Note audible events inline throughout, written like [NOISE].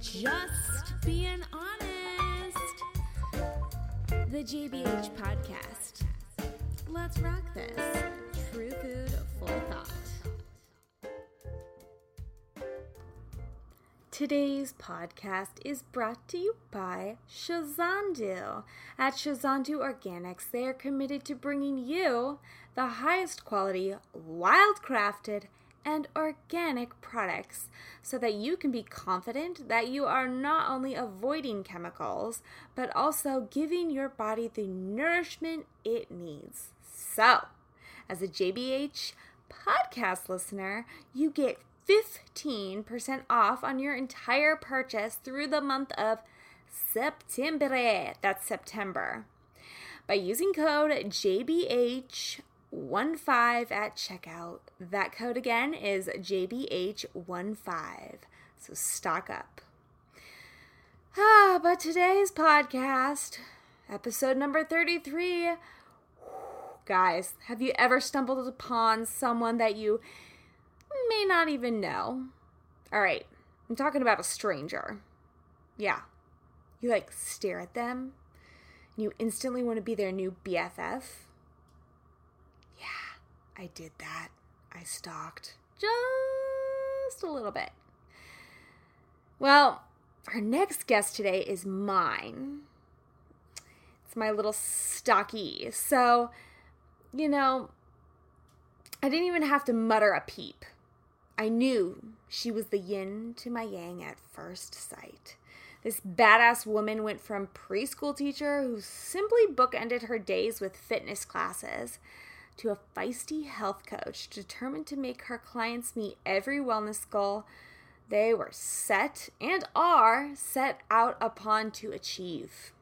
Just being honest. The JBH podcast. Let's rock this. True food, full thought. Today's podcast is brought to you by Shazandu. At Shazandu Organics, they are committed to bringing you the highest quality, wild crafted, and organic products so that you can be confident that you are not only avoiding chemicals, but also giving your body the nourishment it needs. So, as a JBH podcast listener, you get 15% off on your entire purchase through the month of September. That's September. By using code JBH15 at checkout. That code again is JBH15. So stock up. Ah, but today's podcast, episode number 33. Guys, have you ever stumbled upon someone that you may not even know? All right, I'm talking about a stranger. Yeah. You like stare at them and you instantly want to be their new BFF. I did that. I stalked just a little bit. Well, our next guest today is mine. It's my little stocky. So, you know, I didn't even have to mutter a peep. I knew she was the yin to my yang at first sight. This badass woman went from preschool teacher who simply bookended her days with fitness classes to a feisty health coach determined to make her clients meet every wellness goal they were set and are set out upon to achieve.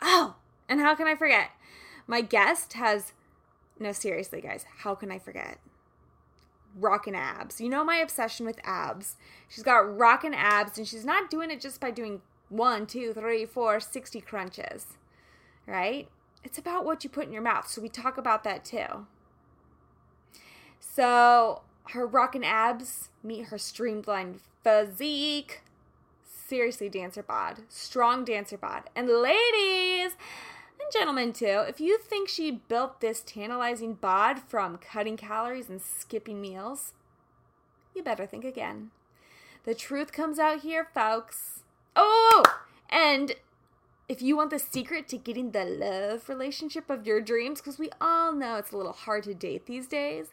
Oh, and how can I forget? My guest has, no, seriously, guys, how can I forget? Rockin' abs. You know my obsession with abs. She's got rockin' abs, and she's not doing it just by doing one, two, three, four, 60 crunches, right? It's about what you put in your mouth. So we talk about that too. So her rockin' abs meet her streamlined physique. Seriously, dancer bod. Strong dancer bod. And ladies and gentlemen too, if you think she built this tantalizing bod from cutting calories and skipping meals, you better think again. The truth comes out here, folks. Oh, and if you want the secret to getting the love relationship of your dreams, because we all know it's a little hard to date these days,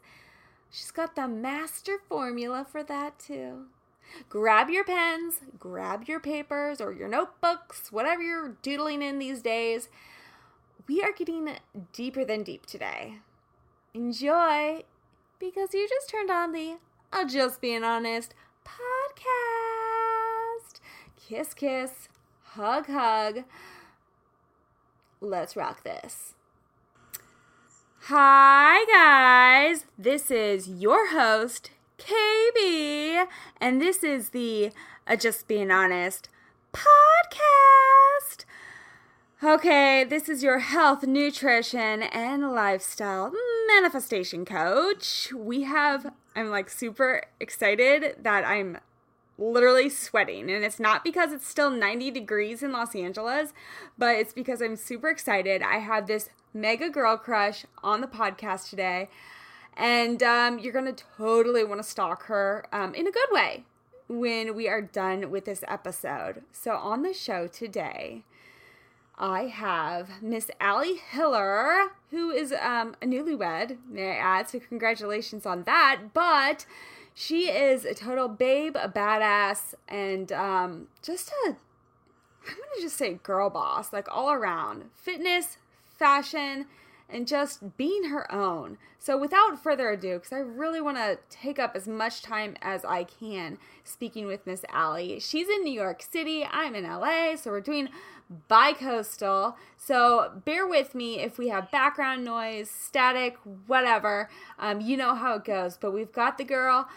she's got the master formula for that too. Grab your pens, grab your papers or your notebooks, whatever you're doodling in these days. We are getting deeper than deep today. Enjoy, because you just turned on the I'll Just Being Honest podcast. Kiss, kiss hug, hug. Let's rock this. Hi, guys. This is your host, KB, and this is the uh, Just Being Honest podcast. Okay, this is your health, nutrition, and lifestyle manifestation coach. We have, I'm like super excited that I'm literally sweating. And it's not because it's still 90 degrees in Los Angeles, but it's because I'm super excited. I have this mega girl crush on the podcast today. And um, you're going to totally want to stalk her um, in a good way when we are done with this episode. So, on the show today, I have Miss Allie Hiller, who is um, a newlywed, may I add. So, congratulations on that. But she is a total babe, a badass, and um, just a, I'm gonna just say girl boss, like all around. Fitness, fashion, and just being her own. So, without further ado, because I really want to take up as much time as I can speaking with Miss Allie. She's in New York City, I'm in LA, so we're doing bi-coastal. So, bear with me if we have background noise, static, whatever. Um, you know how it goes, but we've got the girl.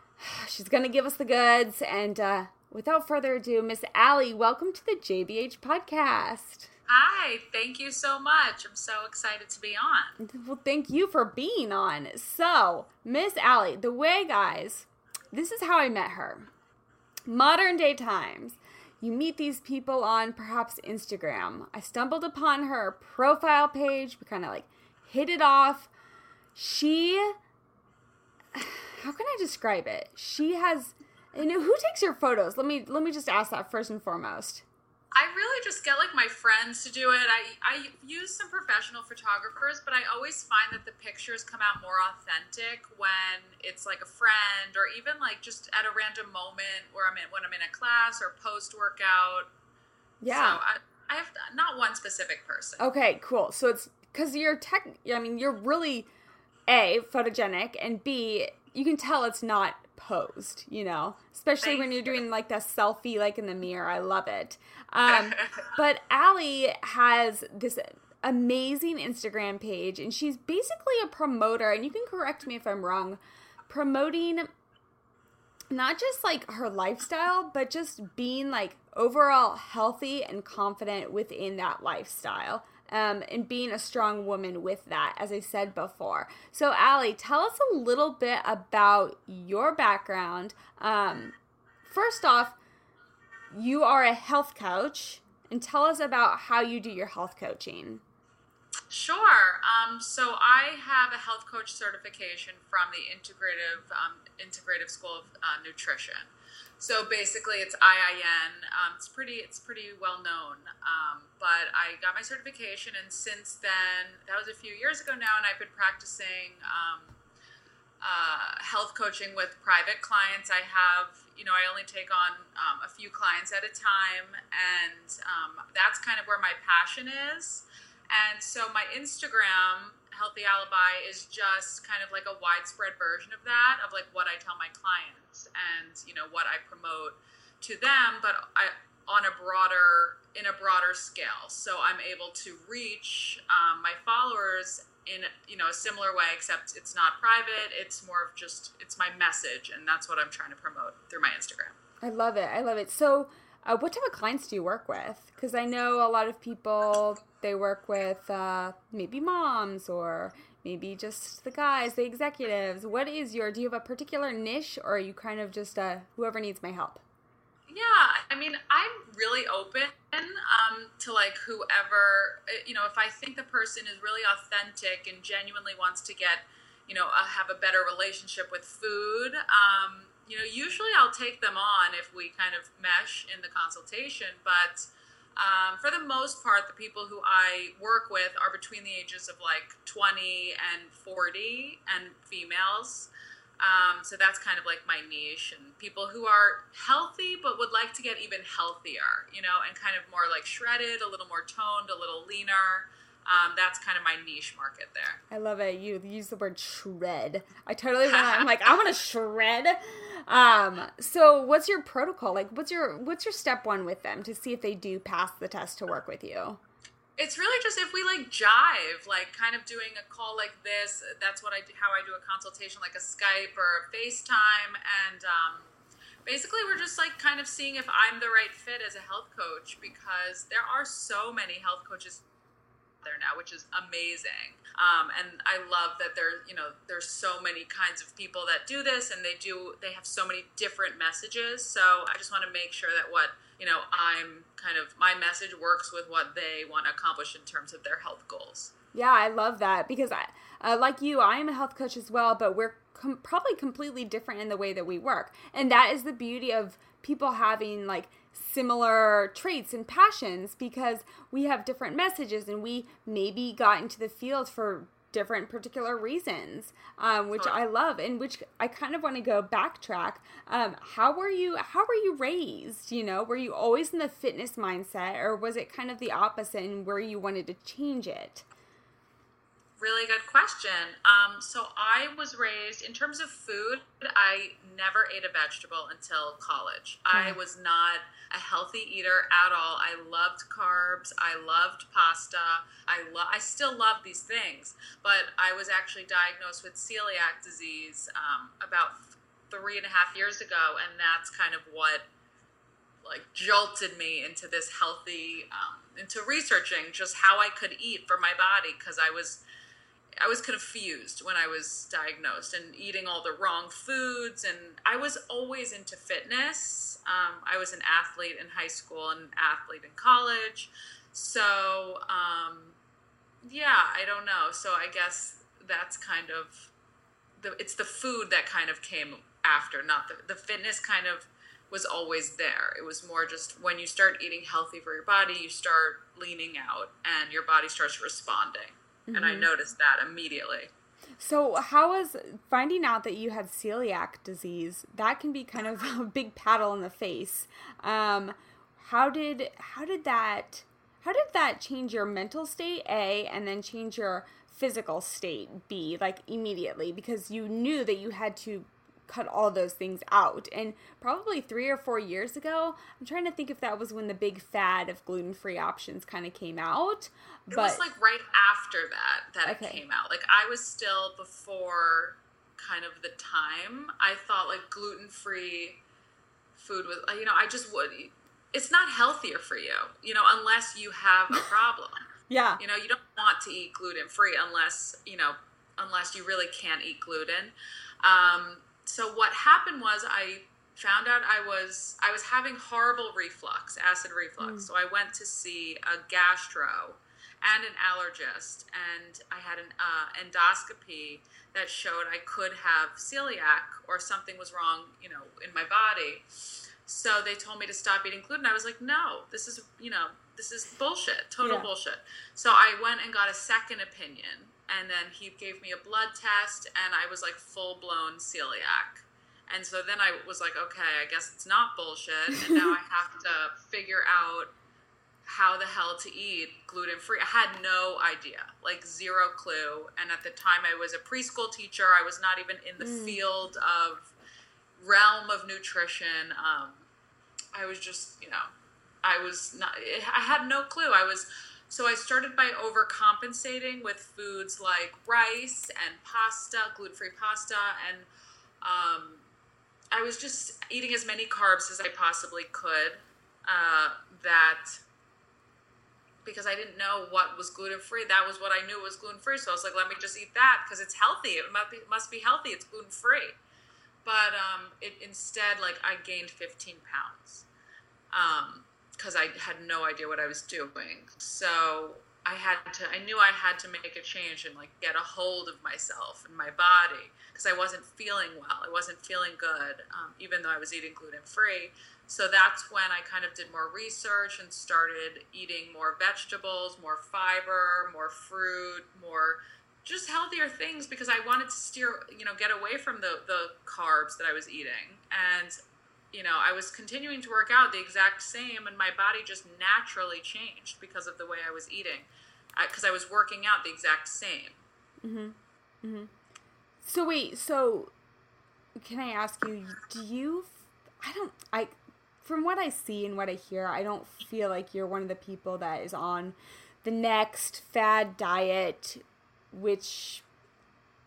[SIGHS] She's going to give us the goods. And uh, without further ado, Miss Allie, welcome to the JBH podcast. Hi, thank you so much. I'm so excited to be on. Well, thank you for being on. So, Miss Allie, the way, guys, this is how I met her. modern day times. You meet these people on perhaps Instagram. I stumbled upon her profile page. We kind of like hit it off. She, [SIGHS] how can I describe it? She has, you know, who takes your photos? Let me let me just ask that first and foremost. I really just get like my friends to do it. I, I use some professional photographers, but I always find that the pictures come out more authentic when it's like a friend or even like just at a random moment where I'm in when I'm in a class or post workout. Yeah. So I, I have not one specific person. Okay, cool. So it's because you're tech. I mean, you're really a photogenic, and b you can tell it's not posed. You know, especially Thank when you're doing like that selfie, like in the mirror. I love it. [LAUGHS] Um, but Allie has this amazing Instagram page, and she's basically a promoter. And you can correct me if I'm wrong. Promoting not just like her lifestyle, but just being like overall healthy and confident within that lifestyle. Um, and being a strong woman with that, as I said before. So, Allie, tell us a little bit about your background. Um, first off, you are a health coach, and tell us about how you do your health coaching. Sure. Um, so I have a health coach certification from the Integrative um, Integrative School of uh, Nutrition. So basically, it's IIN. Um, it's pretty it's pretty well known. Um, but I got my certification, and since then, that was a few years ago now, and I've been practicing. Um, uh, health coaching with private clients. I have, you know, I only take on um, a few clients at a time, and um, that's kind of where my passion is. And so my Instagram, Healthy Alibi, is just kind of like a widespread version of that, of like what I tell my clients and, you know, what I promote to them, but I, on a broader, in a broader scale. So I'm able to reach um, my followers in you know a similar way except it's not private it's more of just it's my message and that's what i'm trying to promote through my instagram I love it. I love it. So, uh, what type of clients do you work with? Because I know a lot of people they work with uh, maybe moms or maybe just the guys, the executives. What is your? Do you have a particular niche, or are you kind of just uh, whoever needs my help? yeah i mean i'm really open um, to like whoever uh, you know if i think the person is really authentic and genuinely wants to get you know uh, have a better relationship with food um, you know usually i'll take them on if we kind of mesh in the consultation but um, for the most part the people who i work with are between the ages of like 20 and 40 and females um, so that's kind of like my niche, and people who are healthy but would like to get even healthier, you know, and kind of more like shredded, a little more toned, a little leaner. Um, that's kind of my niche market there. I love it. You use the word shred. I totally want. I'm [LAUGHS] like I want to shred. Um, so what's your protocol? Like, what's your what's your step one with them to see if they do pass the test to work with you? It's really just if we like jive, like kind of doing a call like this. That's what I do, how I do a consultation, like a Skype or a FaceTime, and um, basically we're just like kind of seeing if I'm the right fit as a health coach because there are so many health coaches there now, which is amazing. Um, and I love that there, you know, there's so many kinds of people that do this, and they do. They have so many different messages. So I just want to make sure that what you know, I'm kind of my message works with what they want to accomplish in terms of their health goals. Yeah, I love that because I, uh, like you, I am a health coach as well, but we're com- probably completely different in the way that we work, and that is the beauty of people having like similar traits and passions because we have different messages and we maybe got into the field for different particular reasons um, which i love and which i kind of want to go backtrack. Um, how were you how were you raised you know? Were you always in the fitness mindset or was it kind of the opposite and where you wanted to change it Really good question. Um, so I was raised in terms of food. I never ate a vegetable until college. I was not a healthy eater at all. I loved carbs. I loved pasta. I lo- I still love these things, but I was actually diagnosed with celiac disease um, about three and a half years ago, and that's kind of what like jolted me into this healthy um, into researching just how I could eat for my body because I was I was confused when I was diagnosed and eating all the wrong foods. And I was always into fitness. Um, I was an athlete in high school and an athlete in college. So, um, yeah, I don't know. So I guess that's kind of the it's the food that kind of came after, not the the fitness kind of was always there. It was more just when you start eating healthy for your body, you start leaning out and your body starts responding. Mm-hmm. And I mm-hmm. noticed that immediately. So, how was finding out that you had celiac disease? That can be kind of a big paddle in the face. Um, how did how did that how did that change your mental state a and then change your physical state b like immediately because you knew that you had to cut all those things out. And probably three or four years ago, I'm trying to think if that was when the big fad of gluten free options kind of came out. It was like right after that that okay. it came out. Like I was still before kind of the time. I thought like gluten free food was, you know, I just would. It's not healthier for you, you know, unless you have a [LAUGHS] problem. yeah. You know, you don't want to eat gluten free unless, you know, unless you really can't eat gluten. Um, so what happened was I found out I was I was having horrible reflux, acid reflux. Mm. So I went to see a gastro and an allergist, and I had an uh, endoscopy that showed I could have celiac or something was wrong, you know, in my body. So they told me to stop eating gluten. I was like, no, this is, you know, this is bullshit, total yeah. bullshit. So I went and got a second opinion and then he gave me a blood test and i was like full blown celiac. And so then i was like okay i guess it's not bullshit and now i have [LAUGHS] to figure out how the hell to eat gluten free i had no idea like zero clue. And at the time i was a preschool teacher. I was not even in the mm. field of realm of nutrition. Um, i was just you know i was not i had no clue. I was so I started by overcompensating with foods like rice and pasta, gluten free pasta, and um, I was just eating as many carbs as I possibly could. Uh, that because I didn't know what was gluten free. That was what I knew was gluten free. So I was like, let me just eat that because it's healthy. It must be, must be healthy. It's gluten free. But um, it, instead, like I gained 15 pounds. Um, because I had no idea what I was doing. So I had to, I knew I had to make a change and like get a hold of myself and my body because I wasn't feeling well. I wasn't feeling good, um, even though I was eating gluten free. So that's when I kind of did more research and started eating more vegetables, more fiber, more fruit, more just healthier things because I wanted to steer, you know, get away from the, the carbs that I was eating. And you know, I was continuing to work out the exact same, and my body just naturally changed because of the way I was eating, because I, I, was working out the exact same. Mm-hmm. Mm-hmm. So wait, so can I ask you? Do you? I don't. I from what I see and what I hear, I don't feel like you're one of the people that is on the next fad diet, which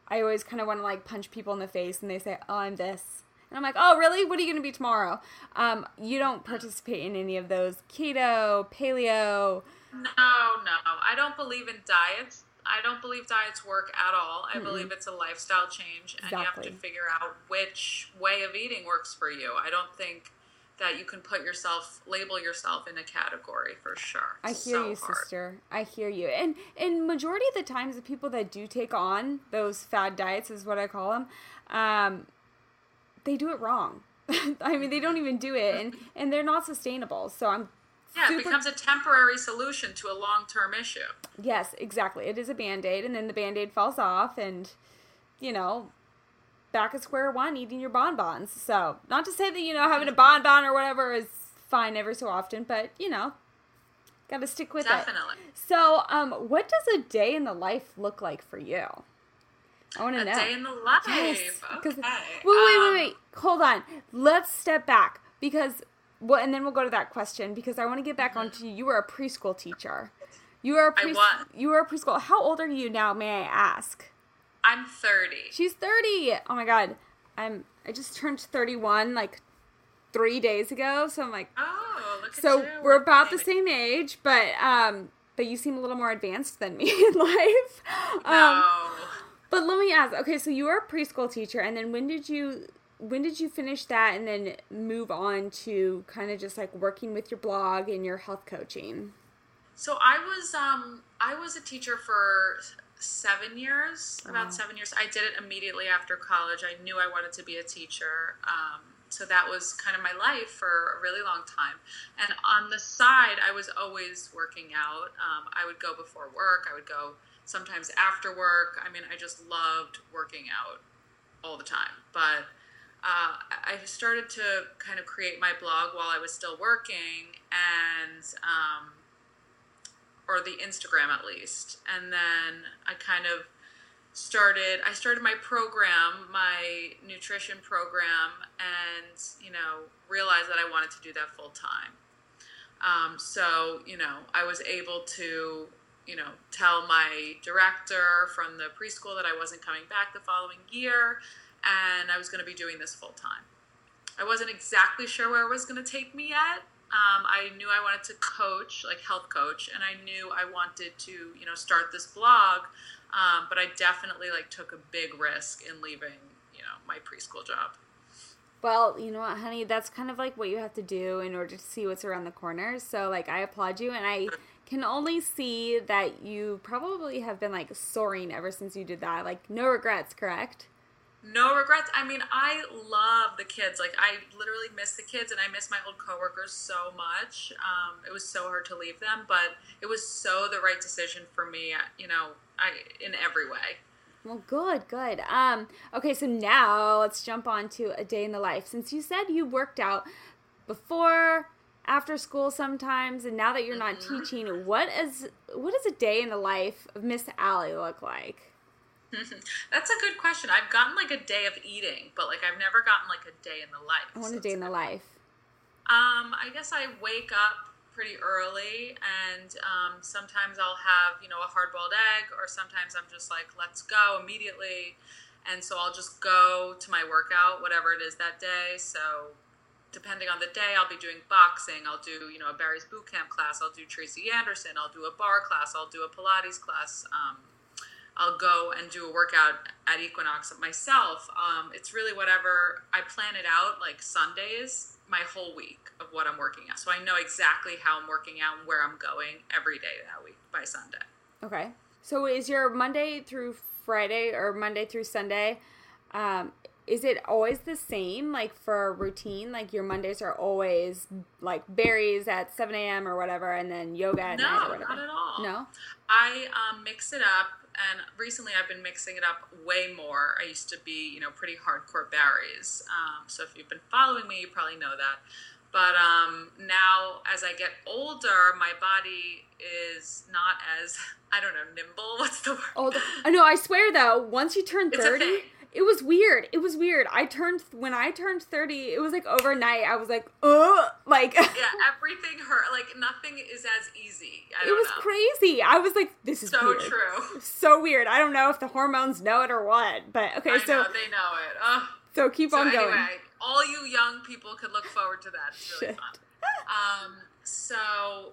I always kind of want to like punch people in the face, and they say, "Oh, I'm this." And I'm like, oh, really? What are you going to be tomorrow? Um, you don't participate in any of those keto, paleo. No, no. I don't believe in diets. I don't believe diets work at all. I mm believe it's a lifestyle change, and exactly. you have to figure out which way of eating works for you. I don't think that you can put yourself label yourself in a category for sure. I hear so you, hard. sister. I hear you. And and majority of the times, the people that do take on those fad diets is what I call them. Um, they do it wrong. [LAUGHS] I mean, they don't even do it, and and they're not sustainable. So I'm. Yeah, super... it becomes a temporary solution to a long term issue. Yes, exactly. It is a band aid, and then the band aid falls off, and you know, back at square one, eating your bonbons. So, not to say that you know having a bonbon or whatever is fine every so often, but you know, got to stick with Definitely. it. Definitely. So, um, what does a day in the life look like for you? I want to know. day in the life. Yes. Okay. Wait, wait, wait, um, wait. Hold on. Let's step back because well, and then we'll go to that question because I want to get back onto you. You were a preschool teacher. You are a pre- You were a preschool. How old are you now? May I ask? I'm 30. She's 30. Oh my god. I'm. I just turned 31 like three days ago. So I'm like. Oh, look so we're about the same age, but um, but you seem a little more advanced than me [LAUGHS] in life. Um, no But let me ask. Okay, so you were a preschool teacher, and then when did you when did you finish that, and then move on to kind of just like working with your blog and your health coaching? So I was um I was a teacher for seven years, about seven years. I did it immediately after college. I knew I wanted to be a teacher. Um, so that was kind of my life for a really long time. And on the side, I was always working out. Um, I would go before work. I would go sometimes after work. I mean, I just loved working out all the time. But uh, I started to kind of create my blog while I was still working, and um, or the Instagram at least. And then I kind of started I started my program, my nutrition program and, you know, realized that I wanted to do that full time. Um, so, you know, I was able to, you know, tell my director from the preschool that I wasn't coming back the following year and I was going to be doing this full time. I wasn't exactly sure where it was going to take me yet. Um, I knew I wanted to coach, like health coach, and I knew I wanted to, you know, start this blog. Um, but I definitely like took a big risk in leaving, you know, my preschool job. Well, you know what, honey, that's kind of like what you have to do in order to see what's around the corner. So, like, I applaud you, and I can only see that you probably have been like soaring ever since you did that. Like, no regrets, correct? No regrets. I mean, I love the kids. Like, I literally miss the kids, and I miss my old coworkers so much. Um, it was so hard to leave them, but it was so the right decision for me. You know, I in every way. Well, good, good. Um, okay, so now let's jump on to a day in the life. Since you said you worked out before, after school sometimes, and now that you're not Mm-hmm. teaching, what is what does a day in the life of Miss Allie look like? [LAUGHS] That's a good question. I've gotten like a day of eating, but like I've never gotten like a day in the life. I want So a day in the life. Um, I guess I wake up pretty early, and um, sometimes I'll have you know a hard boiled egg, or sometimes I'm just like, let's go immediately, and so I'll just go to my workout, whatever it is that day. So depending on the day, I'll be doing boxing. I'll do you know a Barry's boot camp class. I'll do Tracy Anderson. I'll do a bar class. I'll do a Pilates class. Um, I'll go and do a workout at Equinox myself. Um, it's really whatever I plan it out, like Sundays, my whole week of what I'm working out. So I know exactly how I'm working out and where I'm going every day that week by Sunday. Okay. So is your Monday through Friday or Monday through Sunday? Um, is it always the same, like for a routine? Like your Mondays are always like Barry's at seven a.m. or whatever, and then yoga at night or No, whatever. not at all. No. I um, mix it up, and recently I've been mixing it up way more. I used to be, you know, pretty hardcore Barry's. Um, so if you've been following me, you probably know that. But um, now, as I get older, my body is not as [LAUGHS] I don't know nimble. [LAUGHS] What's the word? Oh, the, I know. I swear though, once you turn It's a thirty, thing. It was weird. It was weird. I turned when I turned thirty. It was like overnight. I was like, oh, like yeah, [LAUGHS] everything hurt. Like nothing is as easy. I it was know. crazy. I was like, this is So weird. true. [LAUGHS] So weird. I don't know if the hormones know it or what. But okay, I so know they know it. Ugh. so keep So on anyway, going. all you young people could look forward to that. It's really Shit. fun. Um, so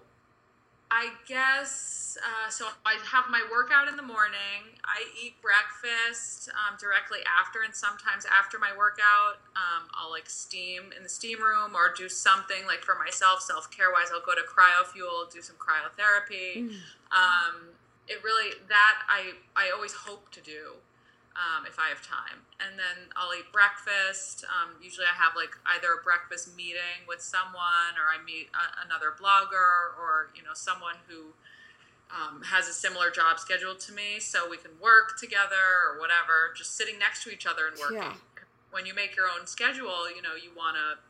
I guess uh, so. I have my workout in the morning. I eat breakfast um, directly after, and sometimes after my workout, um, I'll like steam in the steam room or do something like for myself, self care wise. I'll go to cryofuel, do some cryotherapy. Um, it really that I I always hope to do um, if I have time. And then I'll eat breakfast. Um, usually I have like either a breakfast meeting with someone or I meet a, another blogger or, you know, someone who um, has a similar job schedule to me so we can work together or whatever, just sitting next to each other and working. Yeah. When you make your own schedule, you know, you want to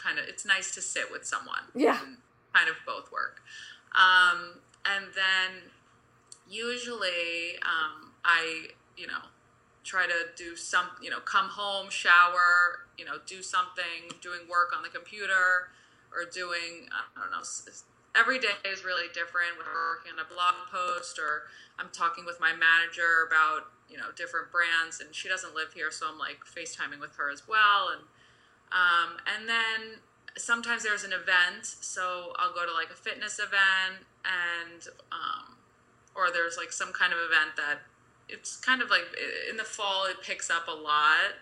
kind of, it's nice to sit with someone. Yeah. and kind of both work. Um, and then usually um, I, you know, try to do some, you know, come home, shower, you know, do something, doing work on the computer or doing, I don't know, every day is really different. We're working on a blog post or I'm talking with my manager about, you know, different brands and she doesn't live here. So I'm like FaceTiming with her as well. And, um, and then sometimes there's an event. So I'll go to like a fitness event and, um, or there's like some kind of event that it's kind of like in the fall it picks up a lot.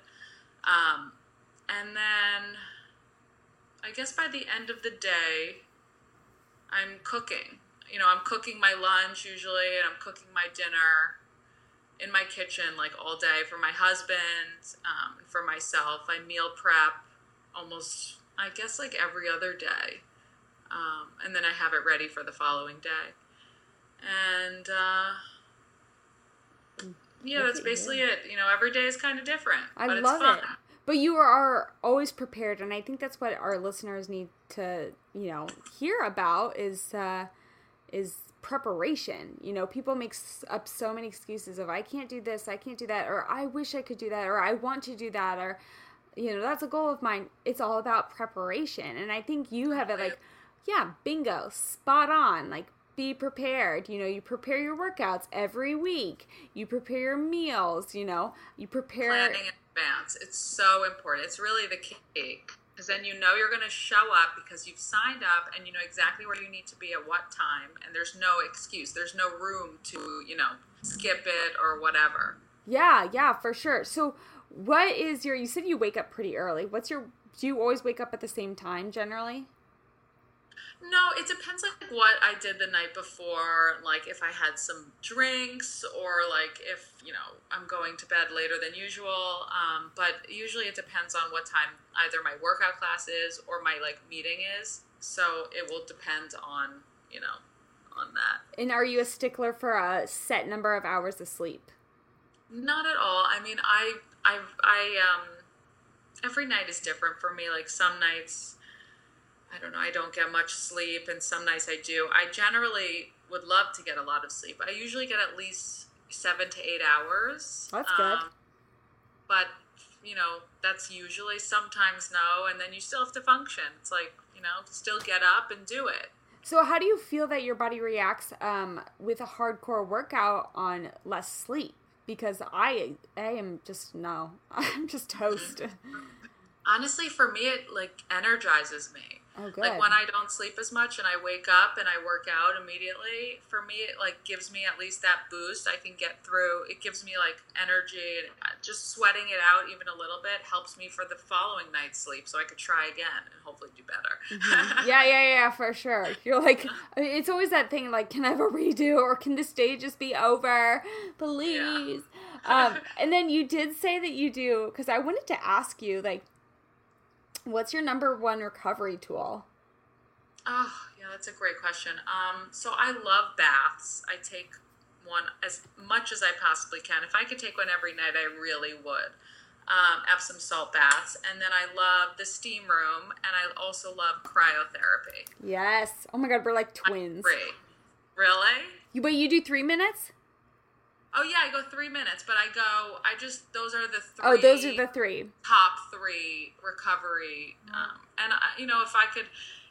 Um, and then I guess by the end of the day, I'm cooking. You know, I'm cooking my lunch usually, and I'm cooking my dinner in my kitchen like all day for my husband, um, for myself. I meal prep almost, I guess, like every other day, um, and then I have it ready for the following day. And uh, yeah, Look that's basically you. it. You know, every day is kind of different. I but love it's fun. it. But you are always prepared, and I think that's what our listeners need to, you know, hear about is uh, is preparation. You know, people make up so many excuses of I can't do this, I can't do that, or I wish I could do that, or I want to do that, or you know, that's a goal of mine. It's all about preparation, and I think you have it like, yeah, bingo, spot on, like. Be prepared. You know, you prepare your workouts every week. You prepare your meals. You know, you prepare. planning in advance. It's so important. It's really the key because then you know you're going to show up because you've signed up and you know exactly where you need to be at what time, and there's no excuse. There's no room to you know skip it or whatever. Yeah, yeah, for sure. So, what is your? You said you wake up pretty early. What's your? Do you always wake up at the same time generally? No, it depends like what I did the night before, like if I had some drinks or like if, you know, I'm going to bed later than usual. Um, but usually it depends on what time either my workout class is or my like meeting is. So it will depend on, you know, on that. And are you a stickler for a set number of hours of sleep? Not at all. I mean, I, I, I, um, every night is different for me. Like some nights, I don't know, I don't get much sleep, and some nights I do. I generally would love to get a lot of sleep. I usually get at least seven to eight hours. That's good. but, you know, that's usually sometimes no, and then you still have to function. It's like, you know, still get up and do it. So, how do you feel that your body reacts um, with a hardcore workout on less sleep? Because I, I am just no, [LAUGHS] I'm just toast. [LAUGHS] Honestly, for me, it like energizes me. Oh, good. Like when I don't sleep as much and I wake up and I work out immediately, for me it like gives me at least that boost. I can get through. It gives me like energy and uh, just sweating it out even a little bit helps me for the following night's sleep so I could try again and hopefully do better. yeah, yeah, yeah, for sure. [LAUGHS] You're like, it's always that thing like, can I have a redo or can this day just be over? Please. um, and then you did say that you do, because I wanted to ask you, like, what's your number one recovery tool? Oh, yeah, that's a great question. Um, so I love baths. I take one as much as I possibly can. If I could take one every night, I really would. Um, Epsom salt baths, and then I love the steam room, and I also love cryotherapy. Yes. Oh my God, we're like twins. Really? You, but you do three minutes? Oh yeah, I go three minutes, but I go. I just those are the three. Oh, those are the three. top three recovery. Um, and I, you know, if I could,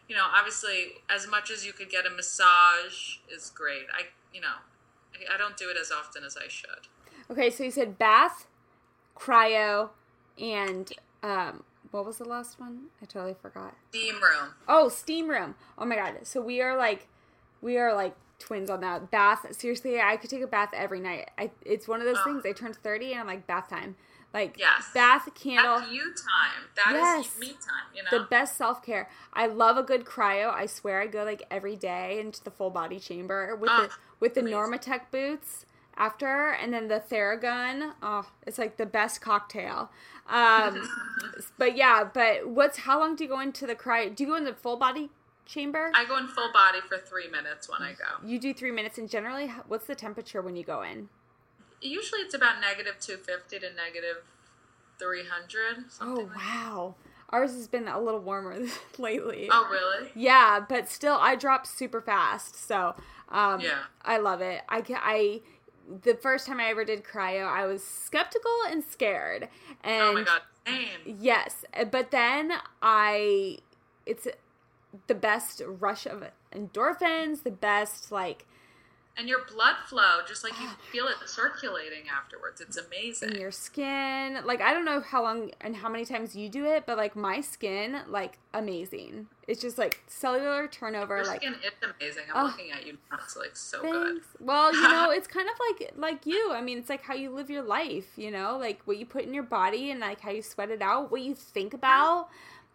you know, obviously, as much as you could get a massage is great. I, you know, I, I don't do it as often as I should. Okay, so you said bath, cryo, and um, what was the last one? I totally forgot. Steam room. Oh, steam room. Oh my god. So we are like, we are like twins on that bath. Seriously, I could take a bath every night. I, it's one of those Oh. things. I turned thirty and I'm like bath time. Like Yes. bath candle. That's you time. That is Yes. me time. You know. the best self care. I love a good cryo. I swear I go like every day into the full body chamber with the with the amazing. Normatec boots after, and then the Theragun. Oh, it's like the best cocktail. Um, [LAUGHS] but yeah, but what's how long do you go into the cryo? Do you go in the full body chamber? I go in full body for three minutes when I go. you do three minutes, and generally, what's the temperature when you go in? Usually it's about negative two fifty to negative three hundred. Oh wow, ours has been a little warmer [LAUGHS] lately. Oh really? Yeah, but still, I drop super fast. So, um, Yeah. I love it. I, ca- I, the first time I ever did cryo, I was skeptical and scared. And Oh my god. Same. yes, but then I, it's the best rush of endorphins, the best like, and your blood flow just like you feel it circulating afterwards. It's amazing. In your skin. Like i don't know how long and how many times you do it but like my skin like amazing. It's just like cellular turnover your like skin is amazing. I'm Oh. looking at you now. It's like so good. Well, you know, [LAUGHS] it's kind of like like you. I mean, it's like how you live your life, you know, like what you put in your body and like how you sweat it out, what you think about,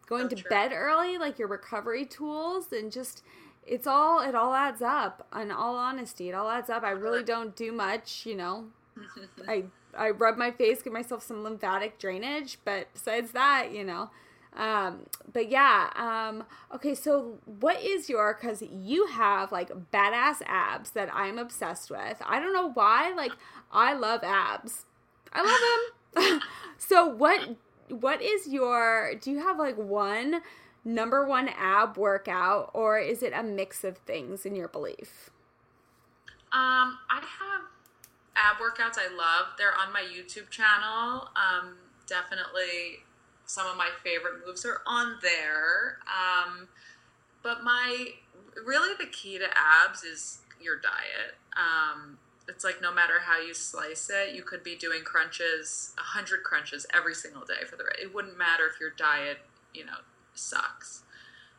going So to true. bed early, like your recovery tools and just it's all it all adds up. In all honesty, it all adds up. I really don't do much, you know. [LAUGHS] I I rub my face, give myself some lymphatic drainage, but besides that, you know. Um, but yeah, um, okay, so what is your, cause you have like badass abs that I'm obsessed with. I don't know why, like, I love abs. I love them. [LAUGHS] so what, what is your, do you have like one number one ab workout or is it a mix of things in your belief? Um, I have ab workouts I love. They're on my YouTube channel. Um, definitely some of my favorite moves are on there. Um, but my really the key to abs is your diet. Um, it's like no matter how you slice it, you could be doing crunches, a hundred crunches every single day for the. It wouldn't matter if your diet, you know, sucks.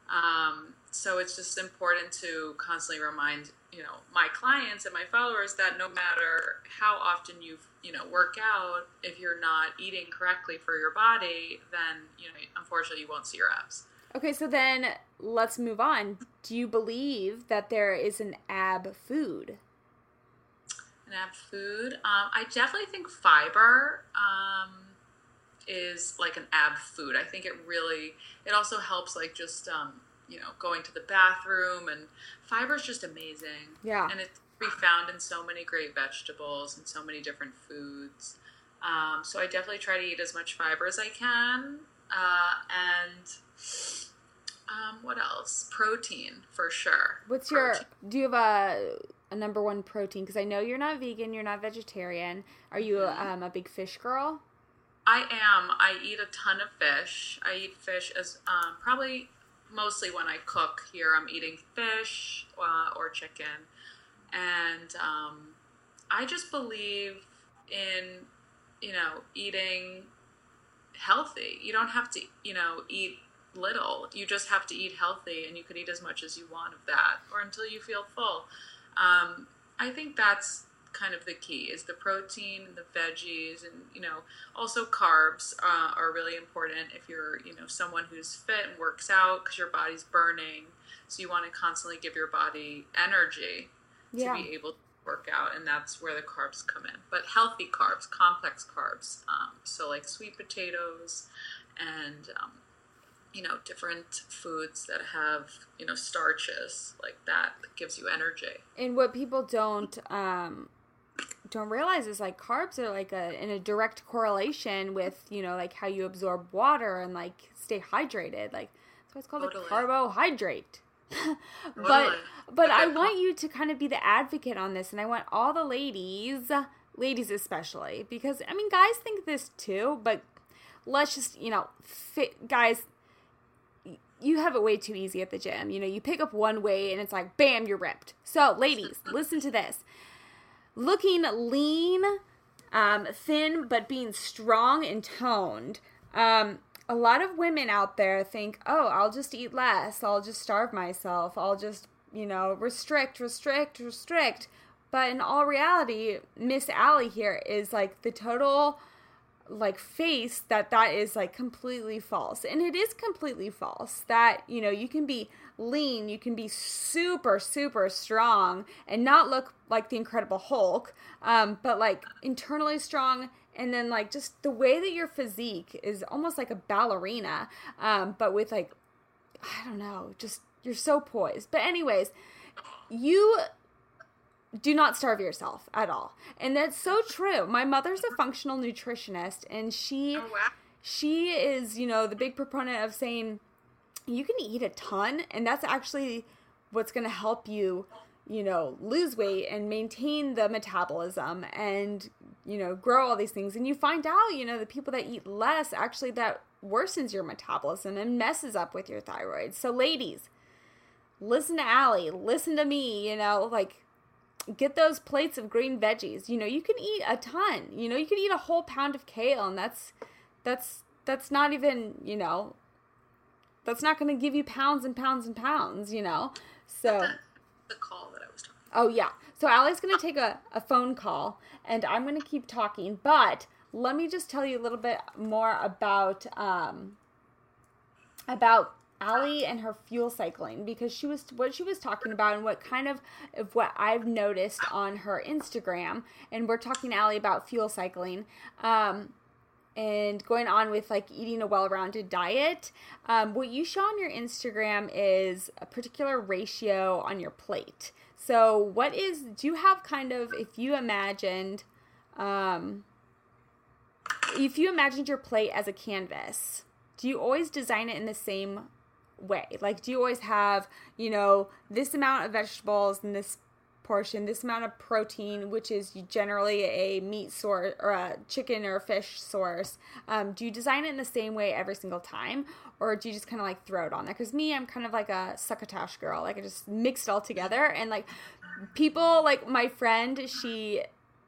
Um, so it's just important to constantly remind you know my clients and my followers that no matter how often you you know work out, if you're not eating correctly for your body, then you know unfortunately you won't see your abs. Okay, so then let's move on. Do you believe that there is an ab food? An ab food, um, I definitely think fiber um, is like an ab food. I think it really it also helps like just um, you know going to the bathroom and fiber is just amazing. Yeah. and it's be found in so many great vegetables and so many different foods. Um, so I definitely try to eat as much fiber as I can, uh, and um, what else? Protein for sure. What's your do you have a a number one protein? Because I know you're not vegan, you're not vegetarian. Are you Mm-hmm. um, a big fish girl? I am. I eat a ton of fish. I eat fish as um, probably mostly when I cook here. I'm eating fish uh, or chicken, and um, I just believe in you know eating healthy. You don't have to you know eat little. You just have to eat healthy, and you could eat as much as you want of that, or until you feel full. Um, I think that's kind of the key is the protein and the veggies and you know also carbs uh, are really important if you're you know someone who's fit and works out because your body's burning so you want to constantly give your body energy to Yeah. be able to work out and that's where the carbs come in but healthy carbs complex carbs um, so like sweet potatoes and um, you know different foods that have you know starches like that that gives you energy And what people don't um don't realize is like carbs are like a in a direct correlation with you know like how you absorb water and like stay hydrated. Like that's why it's called Totally. a carbohydrate. [LAUGHS] but Totally. but I want you to kind of be the advocate on this, and I want all the ladies, ladies especially, because I mean guys think this too, but let's just you know fit guys you have it way too easy at the gym. You know, you pick up one weight and it's like, bam, you're ripped. So, ladies, [LAUGHS] listen to this. Looking lean, um, thin, but being strong and toned. Um, a lot of women out there think, oh, I'll just eat less. I'll just starve myself. I'll just, you know, restrict, restrict, restrict. But in all reality, Miss Allie here is like the total like face that that is like completely false. And it is completely false that you know you can be lean you can be super super strong and not look like the incredible hulk um, but like internally strong and then like just the way that your physique is almost like a ballerina um, but with like i don't know just you're so poised. But anyways you do not starve yourself at all. And that's so true. My mother's a functional nutritionist and she oh wow she is, you know, the big proponent of saying you can eat a ton and that's actually what's going to help you, you know, lose weight and maintain the metabolism and, you know, grow all these things. And you find out, you know, the people that eat less actually that worsens your metabolism and messes up with your thyroid. So ladies, listen to Allie, listen to me, you know, like get those plates of green veggies. You know, you can eat a ton. You know, you can eat a whole pound of kale, and that's that's that's not even you know that's not going to give you pounds and pounds and pounds. You know, so The call that I was talking. oh yeah. So Allie's going to take a, a phone call, and I'm going to keep talking, but. Let me just tell you a little bit more about um, about Allie and her fuel cycling because she was what she was talking about and what kind of of what I've noticed on her Instagram and we're talking to Allie about fuel cycling um, and going on with like eating a well-rounded diet. Um, what you show on your Instagram is a particular ratio on your plate. So what is do you have kind of if you imagined um, if you imagined your plate as a canvas, do you always design it in the same way? Like, do you always have, you know, this amount of vegetables in this portion, this amount of protein, which is generally a meat source or a chicken or a fish source? Um, do you design it in the same way every single time? Or do you just kind of like throw it on there? Because me, I'm kind of like a succotash girl. Like, I just mix it all together. And like, people, like my friend, she,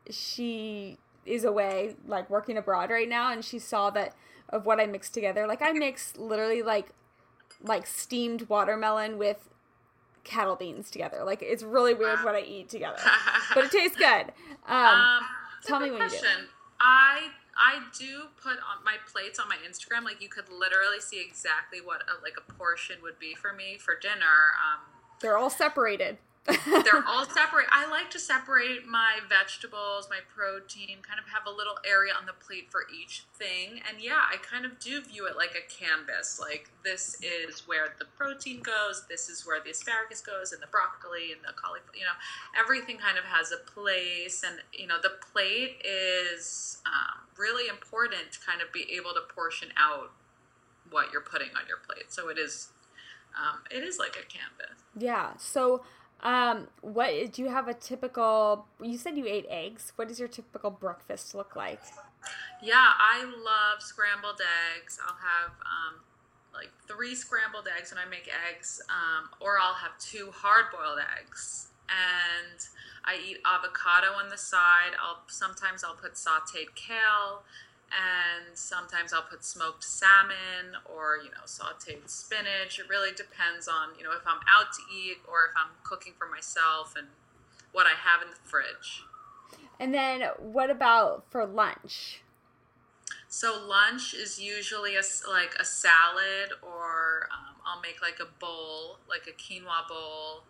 she, is away like working abroad right now and she saw that of what I mixed together. Like I mix literally like like steamed watermelon with cattle beans together. Like it's really weird what I eat together. [LAUGHS] But it tastes good. Um, Um, tell me when you do. question. I I do put on my plates on my Instagram. Like you could literally see exactly what a, like a portion would be for me for dinner. Um, they're all separated. They're all separate. I like to separate my vegetables, my protein, kind of have a little area on the plate for each thing. And yeah, I kind of do view it like a canvas. Like this is where the protein goes, this is where the asparagus goes, and the broccoli and the cauliflower. You know, everything kind of has a place, and you know, the plate is um, really important to kind of be able to portion out what you're putting on your plate. So it is, um, it is like a canvas. yeah. So um what do you have a typical you said you ate eggs. What does your typical breakfast look like? Yeah, I love scrambled eggs. I'll have um, like three scrambled eggs when I make eggs, um, or I'll have two hard boiled eggs. And I eat avocado on the side. I'll sometimes I'll put sautéed kale, and sometimes I'll put smoked salmon or you know sautéed spinach. It really depends on you know if I'm out to eat or if I'm cooking for myself and what I have in the fridge. And then what about for lunch? So lunch is usually a like a salad, or um, I'll make like a bowl, like a quinoa bowl.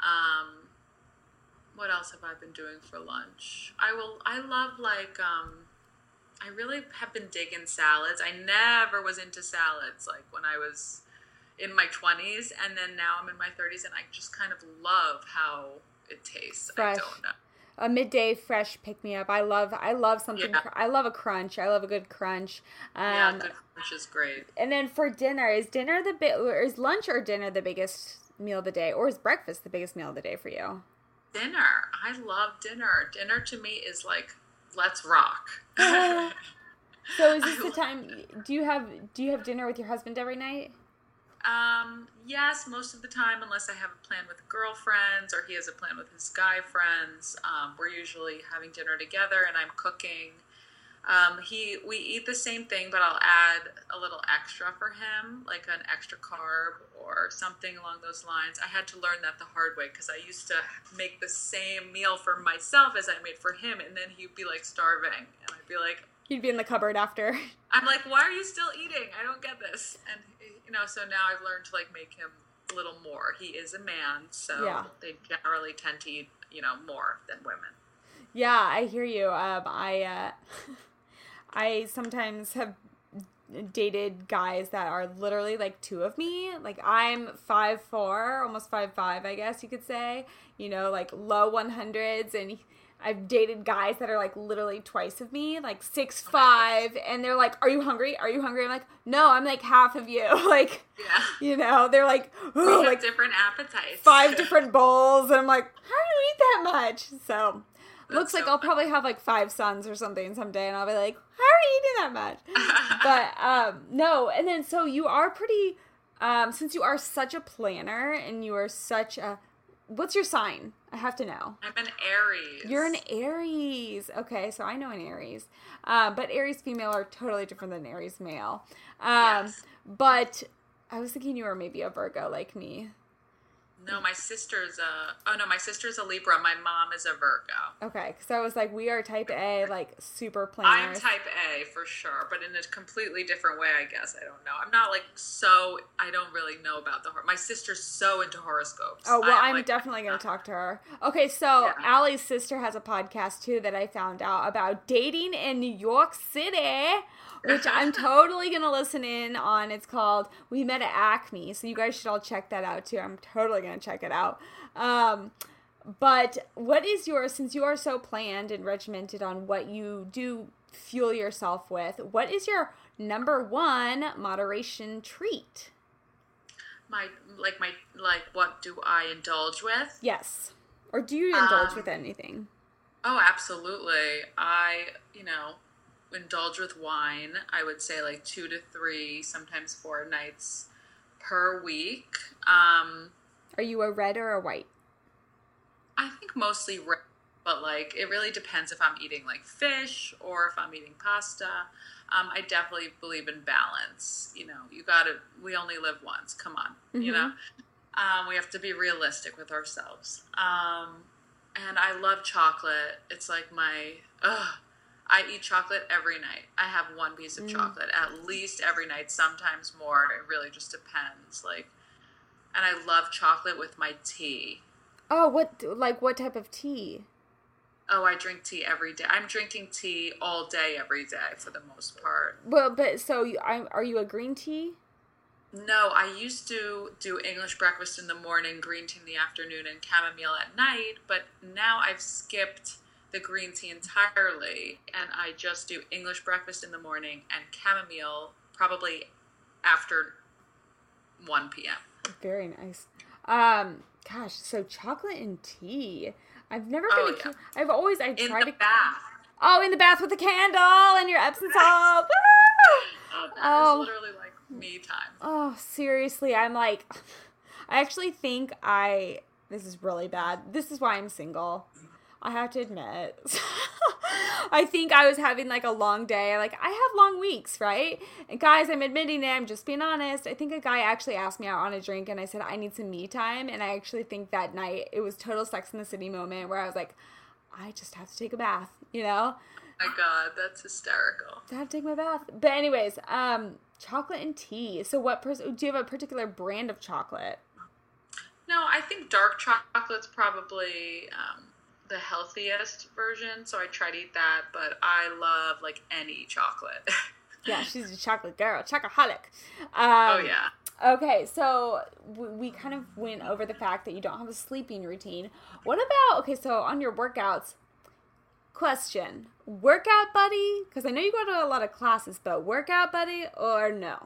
Um, what else have I been doing for lunch? I will. I love like. Um, I really have been digging salads. I never was into salads like when I was in my twenties, and then now I'm in my thirties, and I just kind of love how it tastes. Fresh. I don't know. a midday fresh pick me up. I love I love something. Yeah. cr- I love a crunch. I love a good crunch. Um, Yeah, good lunch is great. And then for dinner, is dinner the bit or is lunch or dinner the biggest meal of the day, or is breakfast the biggest meal of the day for you? Dinner. I love dinner. Dinner to me is like let's rock. [LAUGHS] So is this [LAUGHS] the time? Do you have do you have dinner with your husband every night? Um, yes, most of the time, unless I have a plan with girlfriends or he has a plan with his guy friends. Um, we're usually having dinner together, and I'm cooking. Um, he we eat the same thing, but I'll add a little extra for him, like an extra carb or something along those lines. I had to learn that the hard way because I used to make the same meal for myself as I made for him, and then he'd be like starving, and I'd be like, He'd be in the cupboard after. [LAUGHS] I'm like, why are you still eating? I don't get this. And you know, so now I've learned to like make him a little more. He is a man, so Yeah. they generally tend to eat, you know, more than women. Yeah, I hear you. Um, I uh, [LAUGHS] I sometimes have dated guys that are literally like two of me. Like I'm five four, almost five five, I guess you could say. You know, like low one hundreds, and I've dated guys that are like literally twice of me, like six five, and they're like, "Are you hungry? Are you hungry?" I'm like, "No, I'm like half of you." [LAUGHS] like, Yeah. you know, they're like, We "Oh, have like different appetites. five different bowls and I'm like, how do you eat that much? So looks That's like I'll funny. probably have like five sons or something someday and I'll be like, how are you eating that much? [LAUGHS] but um no, and then so you are pretty um since you are such a planner and you are such a what's your sign? I have to know. I'm an Aries. You're an Aries. Okay, so I know an Aries. Um, but Aries female are totally different than Aries male. Um, Yes. But I was thinking you were maybe a Virgo like me. No, my sister's a. Oh no, my sister's a Libra. My mom is a Virgo. Okay, so I was like, we are type A, like super I'm type A for sure, but in a completely different way, I guess. I don't know. I'm not like so. I don't really know about the. My sister's so into horoscopes. Oh well, I'm, I'm like, definitely gonna talk to her. Okay, so Yeah. Allie's sister has a podcast too that I found out about dating in New York City, which I'm [LAUGHS] totally gonna listen in on. It's called We Met at Acme, so you guys should all check that out too. I'm totally gonna check it out. Um, but what is your since you are so planned and regimented on what you do fuel yourself with? What is your number one moderation treat? my like my like. What do I indulge with? Yes, or do you indulge Um, with anything? Oh, absolutely. I, you know, indulge with wine. I would say like two to three, sometimes four nights per week. Um, Are you a red or a white? I think mostly red, but like it really depends if I'm eating like fish or if I'm eating pasta. Um, I definitely believe in balance. You know, you gotta, we only live once. Come on, you know? Um, we have to be realistic with ourselves. Um, and I love chocolate. It's like my, ugh. I eat chocolate every night. I have one piece of mm. chocolate at least every night, sometimes more. It really just depends. Like, and I love chocolate with my tea. Oh, what like what type of tea? Oh, I drink tea every day. I'm drinking tea all day, every day for the most part. Well, but so you, I, are you a green tea? No, I used to do English breakfast in the morning, green tea in the afternoon, and chamomile at night, but now I've skipped the green tea entirely and I just do English breakfast in the morning and chamomile probably after 1 p.m. Very nice. Um, gosh, so chocolate and tea. I've never been. Oh, a yeah. ki- I've always I the to. bath. Oh, in the bath with a candle and your Epsom [LAUGHS] salt. Oh, that is Oh. literally like me time. Oh, seriously, I'm like, [SIGHS] I actually think I. This is really bad. This is why I'm single. I have to admit. [LAUGHS] I think I was having like a long day. Like, I have long weeks, right? And guys, I'm admitting it. I'm just being honest. I think a guy actually asked me out on a drink and I said, I need some me time. And I actually think that night it was total sex in the city moment where I was like, I just have to take a bath, you know? My God, that's hysterical. I have to take my bath. But anyways, um, chocolate and tea. So what? Pers- do you have a particular brand of chocolate? No, I think dark chocolate's probably um, the healthiest version, so I try to eat that. But I love like any chocolate. [LAUGHS] Yeah, she's a chocolate girl, chocoholic. Um, oh yeah. Okay, so we kind of went over the fact that you don't have a sleeping routine. What about okay? So on your workouts, question: workout buddy? Because I know you go to a lot of classes, but workout buddy or no?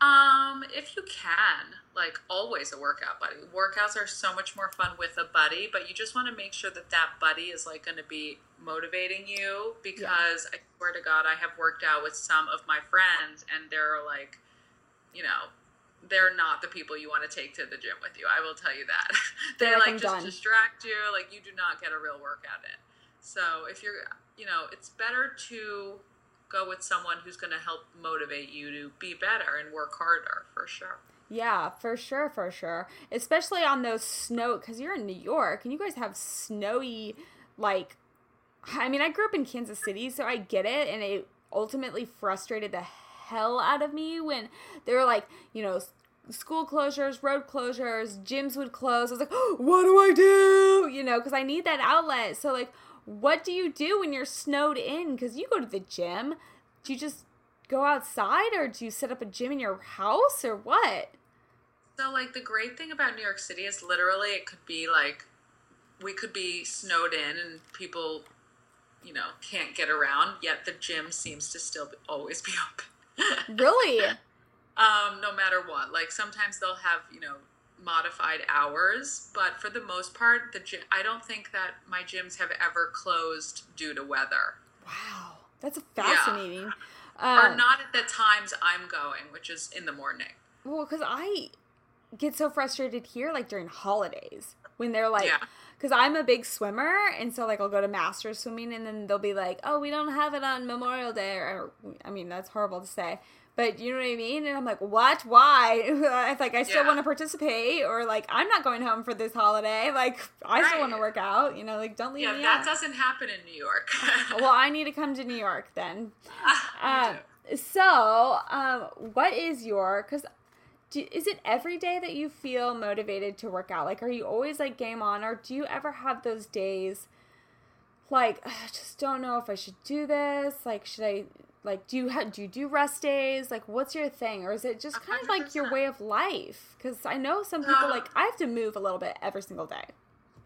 Um, if you can, like always a workout buddy. Workouts are so much more fun with a buddy, but you just want to make sure that that buddy is like going to be motivating you because I swear to God, I have worked out with some of my friends and they're like, you know, they're not the people you want to take to the gym with you. I will tell you that. [LAUGHS] they like, like, just done." distract you. Like you do not get a real workout in. So if you're, you know, it's better to go with someone who's going to help motivate you to be better and work harder for sure. Yeah, for sure, for sure. Especially on those snow, because you're in New York and you guys have snowy, like, I mean, I grew up in Kansas City, so I get it, and it ultimately frustrated the hell out of me when they were like, you know, school closures, road closures, gyms would close. I was like, [GASPS] what do I do? You know, because I need that outlet. So, like, what do you do when you're snowed in? Because you go to the gym. Do you just go outside or do you set up a gym in your house or what? So, like, the great thing about New York City is literally it could be like we could be snowed in and people, you know, can't get around, yet the gym seems to still be, always be [LAUGHS] open. Really? [LAUGHS] um, no matter what. Like, sometimes they'll have, you know, modified hours, but for the most part, the gym, I don't think that my gyms have ever closed due to weather. Wow, that's fascinating. or Um, not at the times I'm going, which is in the morning. well, because I, get so frustrated here, like during holidays when they're like, Yeah. because I'm a big swimmer, and so like I'll go to masters swimming, and then they'll be like, oh, we don't have it on Memorial Day, or I mean that's horrible to say. But you know what I mean? And I'm like, what? Why? [LAUGHS] I like I still Yeah. want to participate, or like I'm not going home for this holiday. Like I still want to work out. You know, like don't leave Yeah, me that out. doesn't happen in New York. [LAUGHS] well, I need to come to New York then. [LAUGHS] Me Um, so, um, what is your? Because is it every day that you feel motivated to work out? Like, are you always like game on, or do you ever have those days? Like, I just don't know if I should do this. Like, should I? Like, do you ha- do you do rest days? Like, what's your thing, or is it just kind of like your way of life? Because I know some people like I have to move a little bit every single day.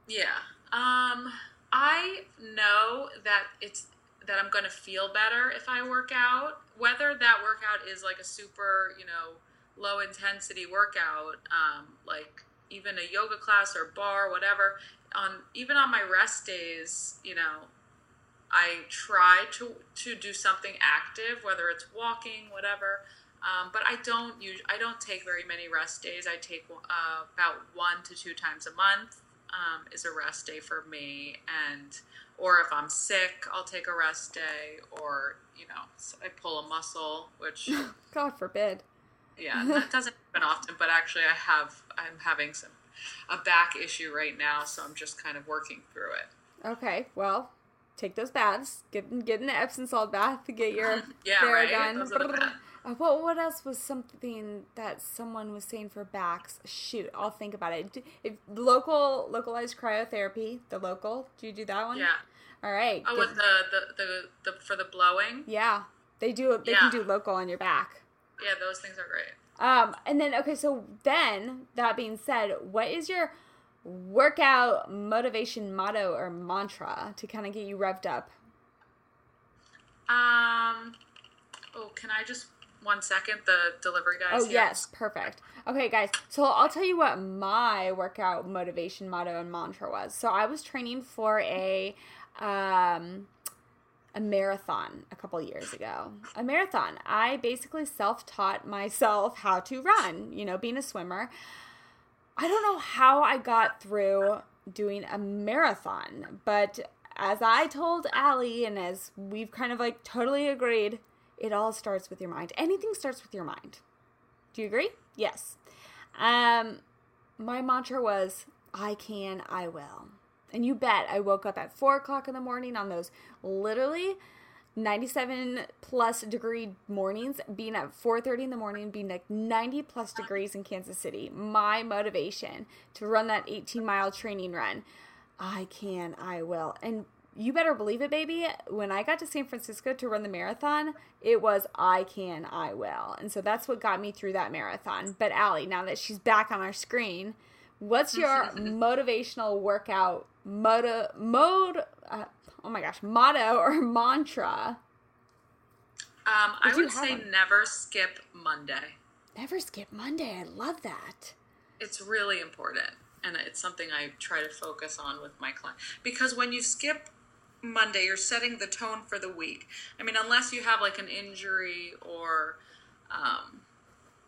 Yeah. Um, I know that it's that I'm going to feel better if I work out. Whether that workout is like a super, you know, low intensity workout, um, like even a yoga class or barre, whatever. On even on my rest days, you know, I try to to do something active, whether it's walking, whatever. Um, but I don't use I don't take very many rest days. I take uh, about one to two times a month um, is a rest day for me, and or if I'm sick, I'll take a rest day, or you know I pull a muscle, which [LAUGHS] God forbid. Yeah that doesn't happen often. But actually, I have I'm having some a back issue right now, so I'm just kind of working through it. Okay, well, take those baths. Get get an Epsom salt bath to get your [LAUGHS] Yeah, right? done. Those are the. Uh, what what else was something that someone was saying for backs? Shoot, I'll think about it. If local localized cryotherapy, the local, do you do that one? Yeah. All right. Oh, with the, the, the, the for the blowing. yeah, they do. They can do local on your back. Yeah, those things are great. Um, and then okay, so then that being said, what is your workout motivation motto or mantra to kind of get you revved up? Um. Oh, can I just one second? The delivery guys. Oh here. yes, perfect. Okay, guys. So I'll tell you what my workout motivation motto and mantra was. So I was training for a um a marathon a couple years ago. A marathon. I basically self-taught myself how to run, you know, being a swimmer. I don't know how I got through doing a marathon, but as I told Allie and as we've kind of like totally agreed, it all starts with your mind. Anything starts with your mind. Do you agree? Yes. Um, my mantra was, I can, I will. And you bet I woke up at four o'clock in the morning on those literally 97 plus degree mornings, being at 4:30 in the morning, being like 90 plus degrees in Kansas City. My motivation to run that 18 mile training run. I can, I will. And you better believe it, baby. When I got to San Francisco to run the marathon, it was I can, I will. And so that's what got me through that marathon. But Allie, now that she's back on our screen, what's your [LAUGHS] motivational workout motto, mode, uh, oh my gosh, motto or [LAUGHS] mantra? Um, I would say one? never skip Monday. Never skip Monday. I love that. It's really important, and it's something I try to focus on with my client because when you skip Monday, you're setting the tone for the week. I mean, unless you have like an injury or, um,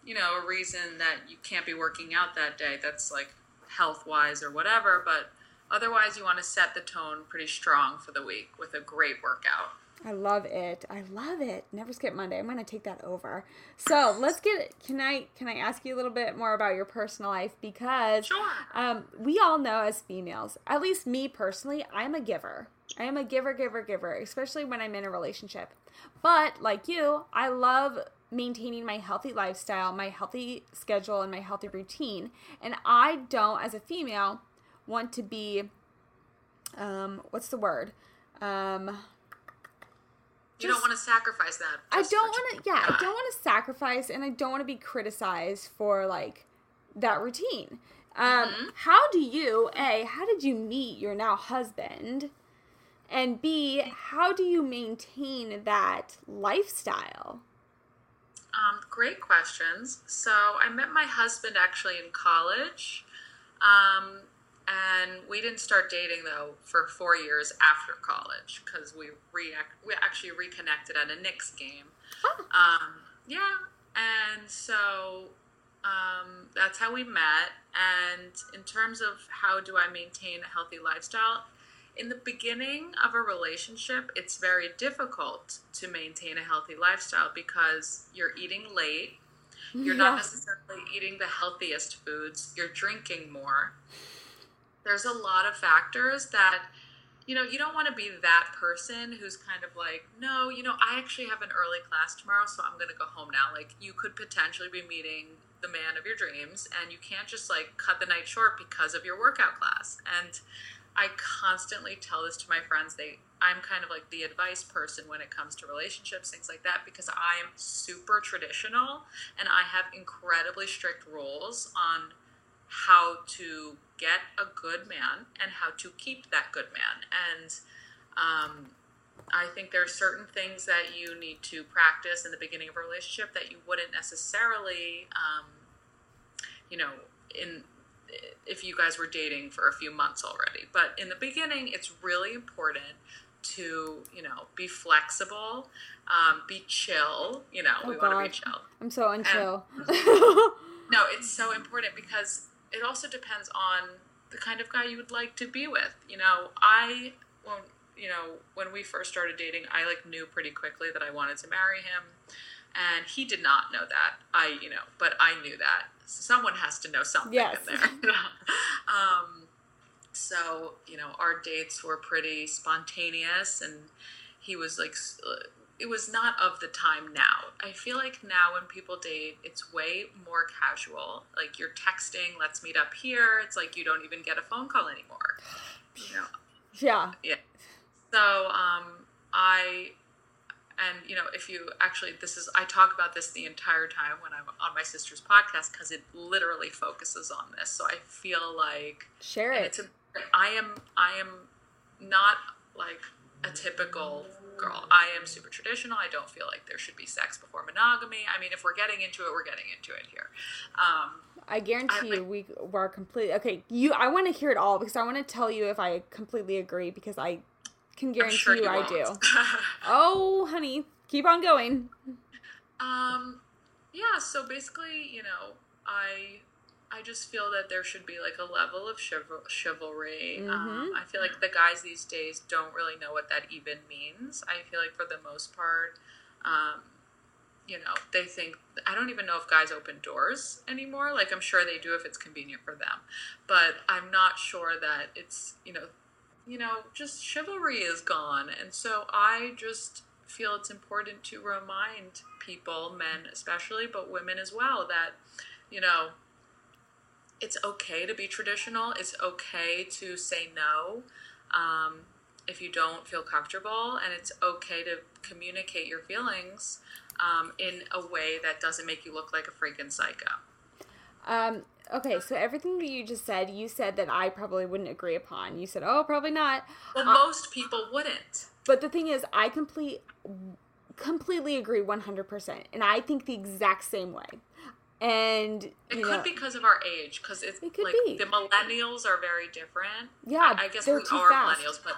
you know, a reason that you can't be working out that day. That's like health wise or whatever. But otherwise, you want to set the tone pretty strong for the week with a great workout. I love it. I love it. Never skip Monday. I'm gonna take that over. So let's get. Can I can I ask you a little bit more about your personal life because Sure. um, we all know as females, at least me personally, I'm a giver. I am a giver, giver, giver, especially when I'm in a relationship. But like you, I love maintaining my healthy lifestyle, my healthy schedule, and my healthy routine. And I don't, as a female, want to be. Um, what's the word? Um, You don't want to sacrifice that. I don't want to. Yeah, I don't want to sacrifice, and I don't want to be criticized for like that routine. Um, Mm-hmm. How do you a? How did you meet your now husband? And B, how do you maintain that lifestyle? Um, great questions. So I met my husband actually in college, um, and we didn't start dating though for four years after college because we react we actually reconnected at a Knicks game. Huh. Um, yeah, and so um, that's how we met. And in terms of how do I maintain a healthy lifestyle, in the beginning of a relationship, it's very difficult to maintain a healthy lifestyle because you're eating late. You're not necessarily eating the healthiest foods. You're drinking more. There's a lot of factors that, you know, you don't want to be that person who's kind of like, no, you know, I actually have an early class tomorrow, so I'm going to go home now. Like, you could potentially be meeting the man of your dreams, and you can't just like cut the night short because of your workout class. And I constantly tell this to my friends. They, I'm kind of like the advice person when it comes to relationships, things like that, because I am super traditional and I have incredibly strict rules on how to get a good man and how to keep that good man. And um, I think there are certain things that you need to practice in the beginning of a relationship that you wouldn't necessarily, um, you know, in if you guys were dating for a few months already. But in the beginning, it's really important to you know be flexible, um, be chill. You know, we Oh, want to be chill. I'm so unchill. [LAUGHS] No, it's so important because it also depends on the kind of guy you would like to be with. You know, I when you know when we first started dating, I like knew pretty quickly that I wanted to marry him, and he did not know that. I you know, but I knew that. Someone has to know something Yes. in there. [LAUGHS] um, so you know, our dates were pretty spontaneous, and he was like. It was not of the time now. I feel like now when people date, it's way more casual. Like you're texting, let's meet up here. It's like you don't even get a phone call anymore. You know, yeah. yeah. So um, I, and you know, if you actually, this is I talk about this the entire time when I'm on my sister's podcast because it literally focuses on this. So I feel like Share it. it's a, I am I am not like a typical girl. I am super traditional. I don't feel like there should be sex before monogamy. I mean, if we're getting into it, we're getting into it here. Um, I guarantee I- you, we were completely okay. You, I want to hear it all because I want to tell you if I completely agree because I can guarantee sure you, you I do. [LAUGHS] Oh, honey, keep on going. Um, yeah. So basically, you know, I I just feel that there should be like a level of chival- chivalry. Um, I feel like the guys these days don't really know what that even means. I feel like for the most part, um, you know, they think I don't even know if guys open doors anymore. Like I'm sure they do if it's convenient for them, but I'm not sure that it's you know, you know, just chivalry is gone, and so I just feel it's important to remind people, men especially, but women as well, that you know, it's okay to be traditional. It's okay to say no. Um, if you don't feel comfortable, and it's okay to communicate your feelings um, in a way that doesn't make you look like a freaking psycho. Um, okay, so everything that you just said, you said that I probably wouldn't agree upon. You said, "Oh, probably not." Well, most people wouldn't. But the thing is, I complete completely agree 100%. And I think the exact same way. And It you could know, be because of our age, because it's It could like be. the millennials are very different. Yeah, I, I guess we are fast. millennials, but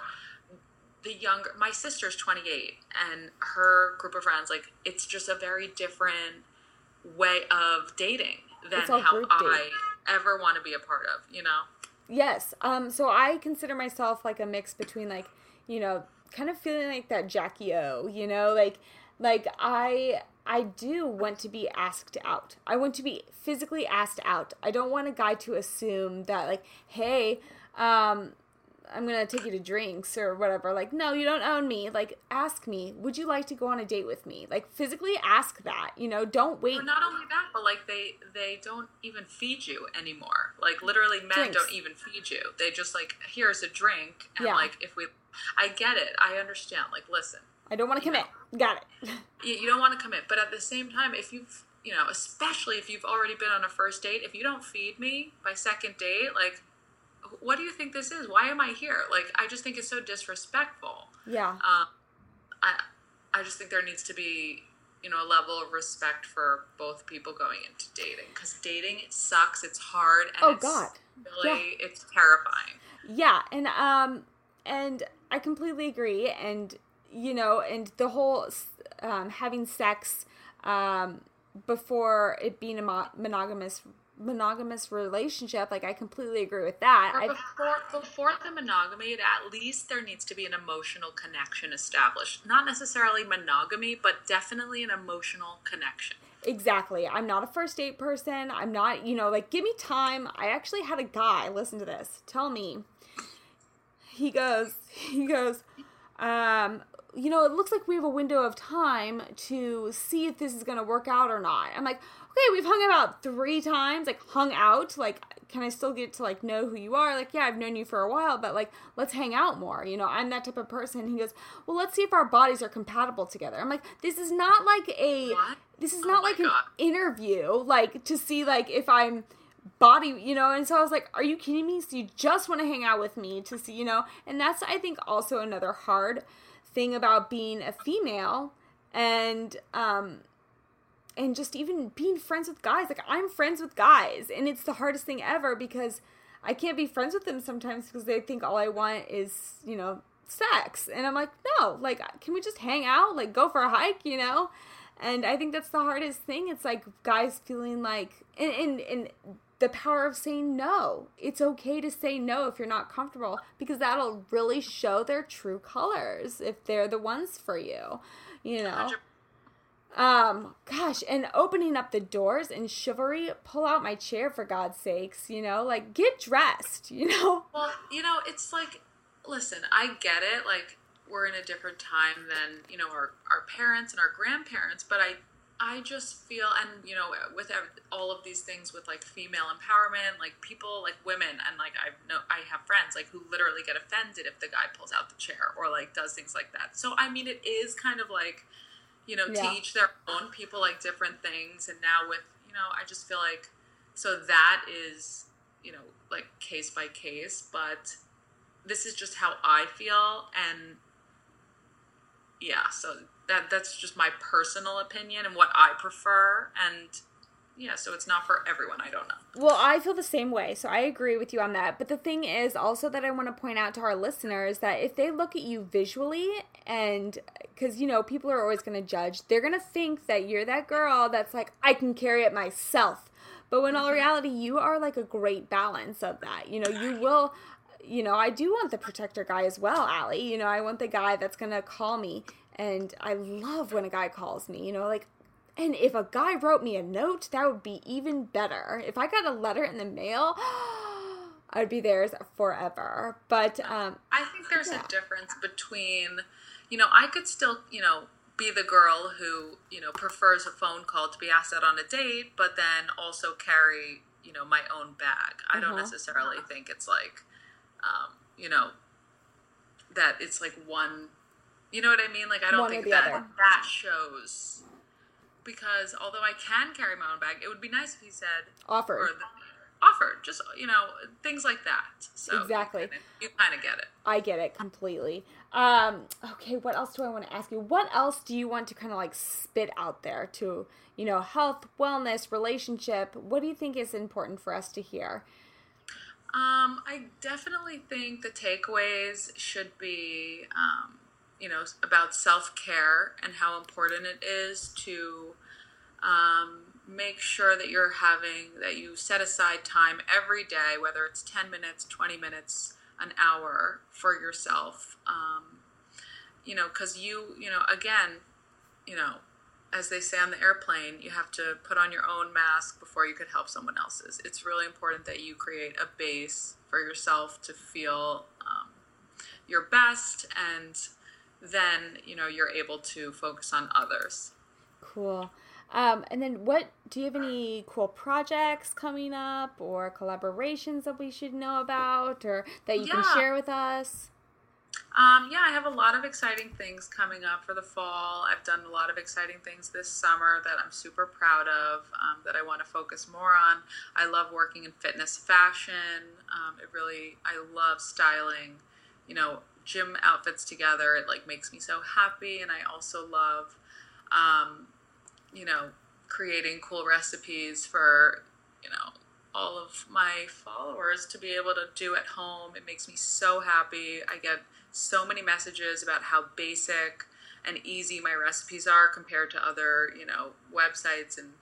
the younger, my sister's 28, and her group of friends, like, it's just a very different way of dating than how I date. ever want to be a part of, you know? Yes. Um. So I consider myself like a mix between like you know, kind of feeling like that Jackie O. You know, like like I I do want to be asked out. I want to be physically asked out. I don't want a guy to assume that like, hey, um. I'm gonna take you to drinks or whatever. Like, no, you don't own me. Like, ask me. Would you like to go on a date with me? Like, physically ask that. You know, don't wait. But not only that, but like they they don't even feed you anymore. Like literally, men Drinks. don't even feed you. They just like here's a drink, and Yeah. like if we, I get it, I understand. Like listen, I don't want to commit. Got it. [LAUGHS] you, you don't want to commit, but at the same time, if you've you know, especially if you've already been on a first date, if you don't feed me by second date, like. What do you think this is? Why am I here? Like, I just think it's so disrespectful. Yeah. Um, I, I just think there needs to be, you know, a level of respect for both people going into dating because dating it sucks. It's hard. And Oh, it's God. really, it's terrifying. Yeah, and um and I completely agree and you know, and the whole um having sex um before it being a mo- monogamous monogamous relationship. Like I completely agree with that. Or before before the monogamy, at least there needs to be an emotional connection established. Not necessarily monogamy, but definitely an emotional connection. Exactly. I'm not a first date person. I'm not, you know, like, give me time. I actually had a guy, listen to this, tell me. He goes, he goes, um, you know, it looks like we have a window of time to see if this is going to work out or not. I'm like, okay, we've hung about three times, like, hung out. Like, can I still get to, like, know who you are? Like, yeah, I've known you for a while, but, like, let's hang out more. You know, I'm that type of person. He goes, well, let's see if our bodies are compatible together. I'm like, this is not like a. What? This is Oh not like an interview, like to see like if I'm body, you know. And so I was like, "Are you kidding me? So you just want to hang out with me to see, you know?" And that's I think also another hard thing about being a female and um and just even being friends with guys. Like I'm friends with guys, and it's the hardest thing ever because I can't be friends with them sometimes because they think all I want is, you know, sex. And I'm like, no, like, can we just hang out? Like, go for a hike, you know? And I think that's the hardest thing. It's like guys feeling like, and, and, and the power of saying no. It's okay to say no if you're not comfortable because that'll really show their true colors if they're the ones for you, you know? Um, gosh, and opening up the doors and chivalry, pull out my chair for God's sakes, you know, like get dressed, [LAUGHS] you know? Well, you know, it's like, listen, I get it. Like, we're in a different time than you know our our parents and our grandparents, but I I just feel, and you know, with all of these things with like female empowerment, like people, like women, and like I know I have friends like who literally get offended if the guy pulls out the chair or like does things like that. So I mean, it is kind of like, you know, Yeah. to each their own. People like different things, and now with you know, I just feel like so that is you know like case by case, but this is just how I feel, and yeah, so that that's just my personal opinion and what I prefer, and yeah, so it's not for everyone. I don't know. Well, I feel the same way, so I agree with you on that. But the thing is also that I want to point out to our listeners that if they look at you visually and because you know people are always going to judge, they're going to think that you're that girl that's like I can carry it myself. But when all mm-hmm. reality, you are like a great balance of that. You know, you will. You know, I do want the protector guy as well, Allie. You know, I want the guy that's gonna call me, and I love when a guy calls me. You know, like and if a guy wrote me a note, that would be even better. If I got a letter in the mail, [GASPS] I'd be theirs forever. But um, I think there's Yeah. a difference between, you know, I could still, you know, be the girl who, you know, prefers a phone call to be asked out on a date, but then also carry, you know, my own bag. I don't Uh-huh. necessarily think it's like, um, you know, that it's like one, you know what I mean? Like, I don't One think that other. that shows. Because although I can carry my own bag, it would be nice if he said, offered. or the, offered, just, you know, things like that. So Exactly. You kind of get it. I get it completely. Um, okay, what else do I want to ask you? What else do you want to kind of like spit out there to, you know, health, wellness, relationship? What do you think is important for us to hear? Um, I definitely think the takeaways should be, um, you know, about self care and how important it is to um, make sure that you're having, that you set aside time every day, whether it's 10 minutes, 20 minutes, an hour for yourself. Um, you know, because you, you know, again, you know, as they say on the airplane, you have to put on your own mask before you could help someone else's. It's really important that you create a base for yourself to feel um, your best, and then you know you're able to focus on others. Cool. Um, and then what do you have any cool projects coming up or collaborations that we should know about or that you can share with us? Um, yeah, I have a lot of exciting things coming up for the fall. I've done a lot of exciting things this summer that I'm super proud of, um, that I want to focus more on. I love working in fitness fashion. Um, it really, I love styling, you know, gym outfits together. It like makes me so happy. And I also love, um, you know, creating cool recipes for, you know, all of my followers to be able to do at home. It makes me so happy. I get so many messages about how basic and easy my recipes are compared to other, you know, websites and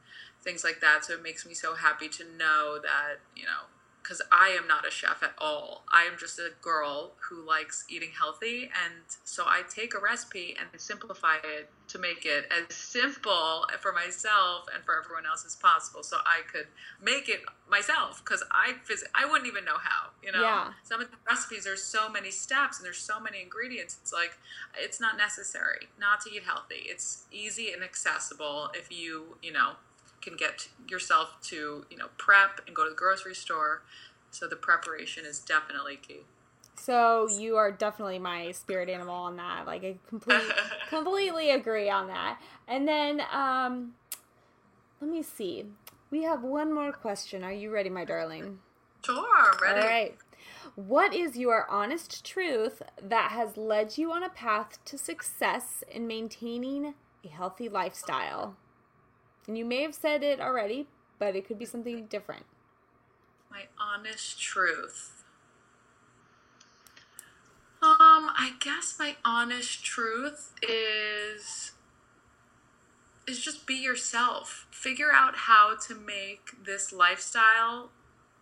things like that. So it makes me so happy to know that, you know, because I am not a chef at all. I am just a girl who likes eating healthy. And so I take a recipe and simplify it to make it as simple for myself and for everyone else as possible. So I could make it myself because I phys- I wouldn't even know how, you know? Yeah. Some of the recipes, there's so many steps and there's so many ingredients. It's like, it's not necessary not to eat healthy. It's easy and accessible if you, you know, can get yourself to you know prep and go to the grocery store so the preparation is definitely key So you are definitely my spirit animal on that. Like I completely [LAUGHS] completely agree on that. And then um let me see. We have one more question. Are you ready, my darling? sure ready All right. What is your honest truth that has led you on a path to success in maintaining a healthy lifestyle? And you may have said it already, but it could be something different. my honest truth um i guess my honest truth is is just be yourself figure out how to make this lifestyle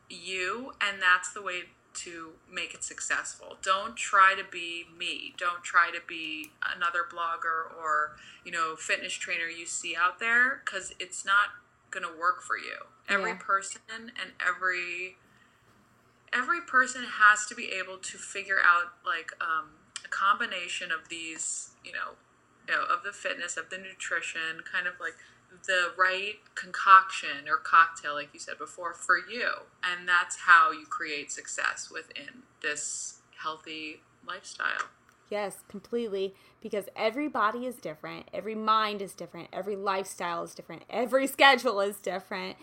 you and that's the way to make it successful. Don't try to be me. Don't try to be another blogger or you know fitness trainer you see out there because it's not going to work for you. Every Yeah. person and every every person has to be able to figure out like um, a combination of these you know, you know of the fitness of the nutrition kind of like the right concoction or cocktail like you said before for you and that's how you create success within this healthy lifestyle Yes, completely. Because every body is different, every mind is different, every lifestyle is different, every [LAUGHS] schedule is different.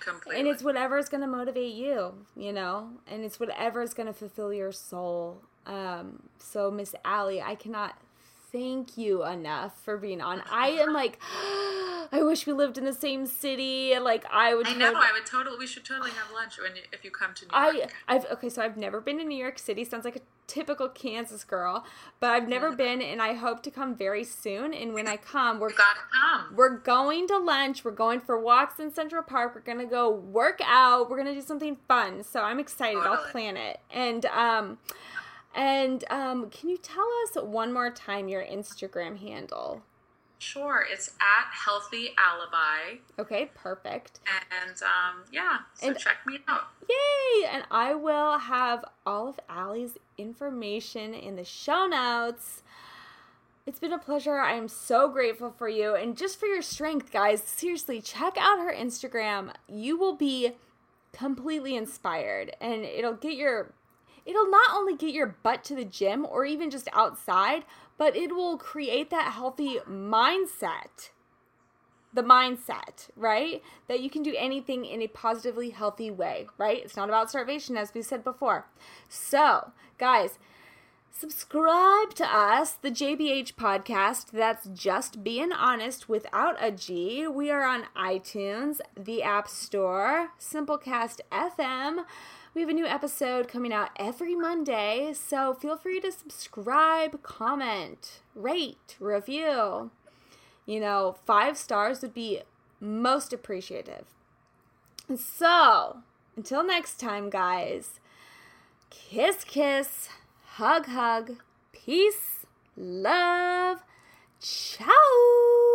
completely And it's whatever is going to motivate you, you know, and it's whatever is going to fulfill your soul. Um, so, Miss Allie, I cannot thank you enough for being on. I am [LAUGHS] like, I wish we lived in the same city. and Like, I would. I know. totally- I would totally. We should totally have lunch when you, if you come to New I York. I've okay, so I've never been to New York City. Sounds like a typical Kansas girl, but I've never been, and I hope to come very soon. And when I come, we're gotta come. we're going to lunch. We're going for walks in Central Park. We're gonna go work out. We're gonna do something fun. So I'm excited. I'll plan it. And um, and um, can you tell us one more time your Instagram handle? Sure, it's at Healthy Alibi, Okay, perfect. and um, yeah, so And- check me out. Yay! And I will have all of Allie's information in the show notes. It's been a pleasure. I am so grateful for you and just for your strength, guys. Seriously, check out her Instagram. You will be completely inspired and it'll get your it'll not only get your butt to the gym or even just outside, but it will create that healthy mindset the mindset, right? That you can do anything in a positively healthy way, right? It's not about starvation, as we said before. So, guys, subscribe to us, the JBH podcast. That's just being honest without a G. We are on iTunes, the App Store, Simplecast FM. We have a new episode coming out every Monday, so feel free to subscribe, comment, rate, review you know, five stars would be most appreciative. So, until next time, guys, kiss, kiss, hug, hug, peace, love, ciao.